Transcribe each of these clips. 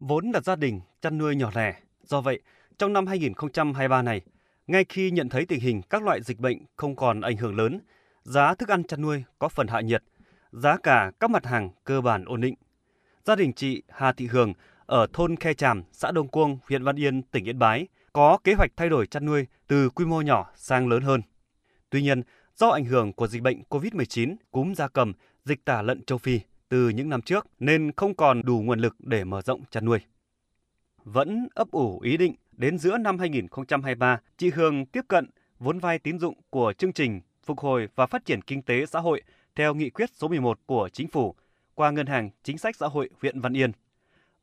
Vốn là gia đình chăn nuôi nhỏ lẻ, do vậy, trong năm 2023 này, ngay khi nhận thấy tình hình các loại dịch bệnh không còn ảnh hưởng lớn, giá thức ăn chăn nuôi có phần hạ nhiệt, giá cả các mặt hàng cơ bản ổn định. Gia đình chị Hà Thị Hường ở thôn Khe Tràm, xã Đông Cuông, huyện Văn Yên, tỉnh Yên Bái có kế hoạch thay đổi chăn nuôi từ quy mô nhỏ sang lớn hơn. Tuy nhiên, do ảnh hưởng của dịch bệnh COVID-19, cúm gia cầm, dịch tả lợn châu Phi từ những năm trước nên không còn đủ nguồn lực để mở rộng chăn nuôi. Vẫn ấp ủ ý định đến giữa năm 2023, chị Hương tiếp cận vốn vay tín dụng của chương trình phục hồi và phát triển kinh tế xã hội theo nghị quyết số 11 của chính phủ qua Ngân hàng Chính sách Xã hội huyện Văn Yên.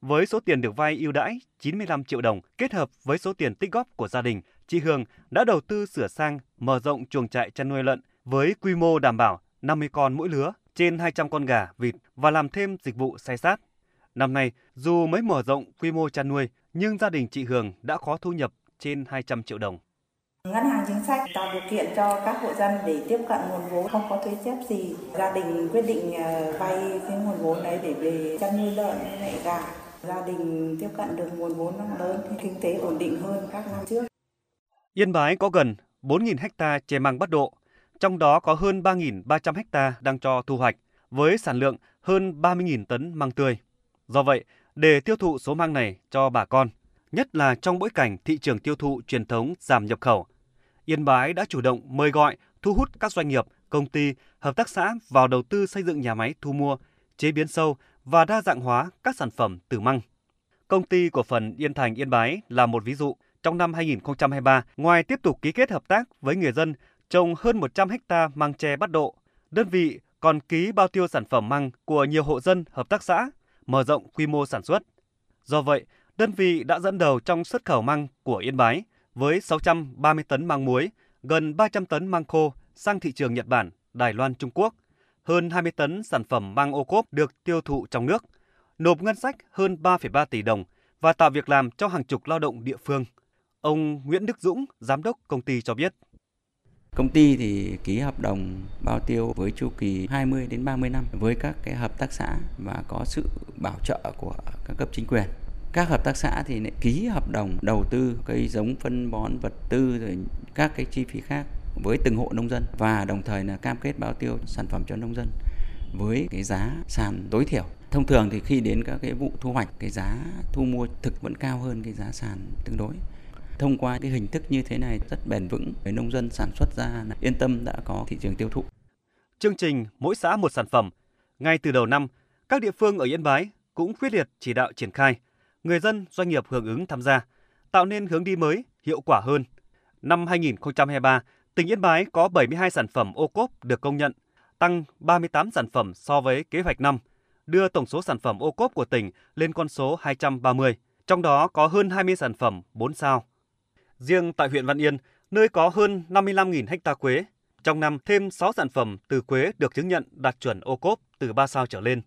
Với số tiền được vay ưu đãi 95 triệu đồng kết hợp với số tiền tích góp của gia đình, chị Hương đã đầu tư sửa sang, mở rộng chuồng trại chăn nuôi lợn với quy mô đảm bảo 50 con mỗi lứa, trên 200 con gà, vịt và làm thêm dịch vụ say sát. Năm nay, dù mới mở rộng quy mô chăn nuôi, nhưng gia đình chị Hương đã có thu nhập trên 200 triệu đồng. Ngân hàng chính sách tạo điều kiện cho các hộ dân để tiếp cận nguồn vốn không có thuế chép gì. Gia đình quyết định ờ, vay cái nguồn vốn đấy để về chăn nuôi lợn với lại gà. Gia đình tiếp cận được nguồn vốn lớn thì kinh tế ổn định hơn các năm trước. Yên Bái có gần 4.000 ha chè măng bắt độ, trong đó có hơn 3.300 ha đang cho thu hoạch, với sản lượng hơn 30.000 tấn măng tươi. Do vậy, để tiêu thụ số măng này cho bà con, nhất là trong bối cảnh thị trường tiêu thụ truyền thống giảm nhập khẩu, Yên Bái đã chủ động mời gọi, thu hút các doanh nghiệp, công ty, hợp tác xã vào đầu tư xây dựng nhà máy thu mua, chế biến sâu và đa dạng hóa các sản phẩm từ măng. Công ty cổ phần Yên Thành Yên Bái là một ví dụ. Trong năm 2023, ngoài tiếp tục ký kết hợp tác với người dân trồng hơn 100 ha măng tre bắt độ, đơn vị còn ký bao tiêu sản phẩm măng của nhiều hộ dân, hợp tác xã, mở rộng quy mô sản xuất. Do vậy, đơn vị đã dẫn đầu trong xuất khẩu măng của Yên Bái với 630 tấn măng muối, gần 300 tấn măng khô sang thị trường Nhật Bản, Đài Loan, Trung Quốc. Hơn 20 tấn sản phẩm măng ô cốp được tiêu thụ trong nước, nộp ngân sách hơn 3,3 tỷ đồng và tạo việc làm cho hàng chục lao động địa phương. Ông Nguyễn Đức Dũng, giám đốc công ty cho biết. Công ty thì ký hợp đồng bao tiêu với chu kỳ 20 đến 30 năm với các cái hợp tác xã và có sự bảo trợ của các cấp chính quyền. Các hợp tác xã thì lại ký hợp đồng đầu tư cây giống, phân bón, vật tư rồi các cái chi phí khác với từng hộ nông dân và đồng thời là cam kết bao tiêu sản phẩm cho nông dân với cái giá sàn tối thiểu. Thông thường thì khi đến các cái vụ thu hoạch, cái giá thu mua thực vẫn cao hơn cái giá sàn tương đối thông qua cái hình thức như thế này rất bền vững để nông dân sản xuất ra là yên tâm đã có thị trường tiêu thụ. Chương trình mỗi xã một sản phẩm, ngay từ đầu năm, các địa phương ở Yên Bái cũng quyết liệt chỉ đạo triển khai, người dân doanh nghiệp hưởng ứng tham gia, tạo nên hướng đi mới, hiệu quả hơn. Năm 2023, tỉnh Yên Bái có 72 sản phẩm ô cốp được công nhận, tăng 38 sản phẩm so với kế hoạch năm, đưa tổng số sản phẩm ô cốp của tỉnh lên con số 230, trong đó có hơn 20 sản phẩm 4 sao. Riêng tại huyện Văn Yên, nơi có hơn 55.000 ha quế, trong năm thêm 6 sản phẩm từ quế được chứng nhận đạt chuẩn ô cốp từ 3 sao trở lên,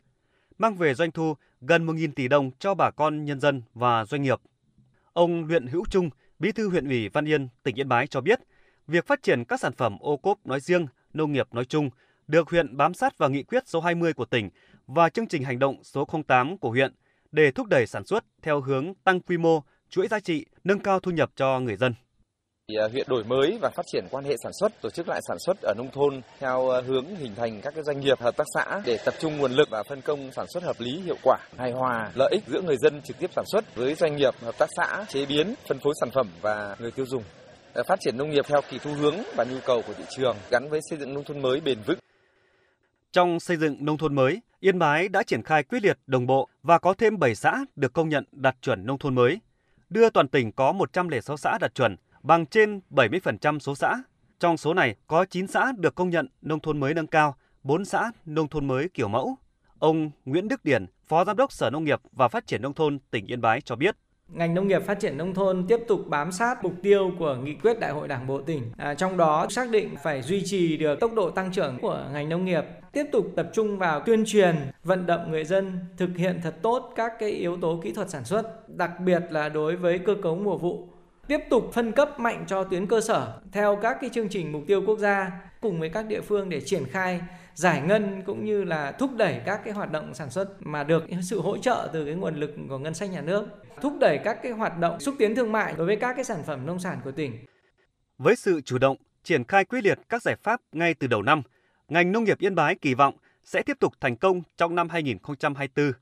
mang về doanh thu gần 1.000 tỷ đồng cho bà con nhân dân và doanh nghiệp. Ông Luyện Hữu Trung, Bí thư huyện ủy Văn Yên, tỉnh Yên Bái cho biết, việc phát triển các sản phẩm ô cốp nói riêng, nông nghiệp nói chung được huyện bám sát vào nghị quyết số 20 của tỉnh và chương trình hành động số 08 của huyện để thúc đẩy sản xuất theo hướng tăng quy mô, chuỗi giá trị, nâng cao thu nhập cho người dân. À, huyện đổi mới và phát triển quan hệ sản xuất, tổ chức lại sản xuất ở nông thôn theo à, hướng hình thành các cái doanh nghiệp hợp tác xã để tập trung nguồn lực và phân công sản xuất hợp lý, hiệu quả, hài hòa, lợi ích giữa người dân trực tiếp sản xuất với doanh nghiệp, hợp tác xã, chế biến, phân phối sản phẩm và người tiêu dùng. Phát triển nông nghiệp theo kỳ thu hướng và nhu cầu của thị trường gắn với xây dựng nông thôn mới bền vững. Trong xây dựng nông thôn mới, Yên Bái đã triển khai quyết liệt đồng bộ và có thêm 7 xã được công nhận đạt chuẩn nông thôn mới đưa toàn tỉnh có 106 xã đạt chuẩn, bằng trên 70% số xã. Trong số này có 9 xã được công nhận nông thôn mới nâng cao, 4 xã nông thôn mới kiểu mẫu. Ông Nguyễn Đức Điển, Phó Giám đốc Sở Nông nghiệp và Phát triển Nông thôn tỉnh Yên Bái cho biết ngành nông nghiệp phát triển nông thôn tiếp tục bám sát mục tiêu của nghị quyết đại hội đảng bộ tỉnh. À, trong đó xác định phải duy trì được tốc độ tăng trưởng của ngành nông nghiệp tiếp tục tập trung vào tuyên truyền vận động người dân thực hiện thật tốt các cái yếu tố kỹ thuật sản xuất đặc biệt là đối với cơ cấu mùa vụ tiếp tục phân cấp mạnh cho tuyến cơ sở theo các cái chương trình mục tiêu quốc gia cùng với các địa phương để triển khai giải ngân cũng như là thúc đẩy các cái hoạt động sản xuất mà được sự hỗ trợ từ cái nguồn lực của ngân sách nhà nước, thúc đẩy các cái hoạt động xúc tiến thương mại đối với các cái sản phẩm nông sản của tỉnh. Với sự chủ động, triển khai quyết liệt các giải pháp ngay từ đầu năm, ngành nông nghiệp Yên Bái kỳ vọng sẽ tiếp tục thành công trong năm 2024,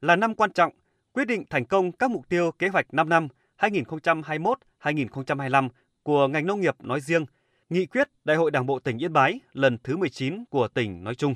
là năm quan trọng quyết định thành công các mục tiêu kế hoạch 5 năm 2021-2025 của ngành nông nghiệp nói riêng, nghị quyết Đại hội Đảng bộ tỉnh Yên Bái lần thứ 19 của tỉnh nói chung.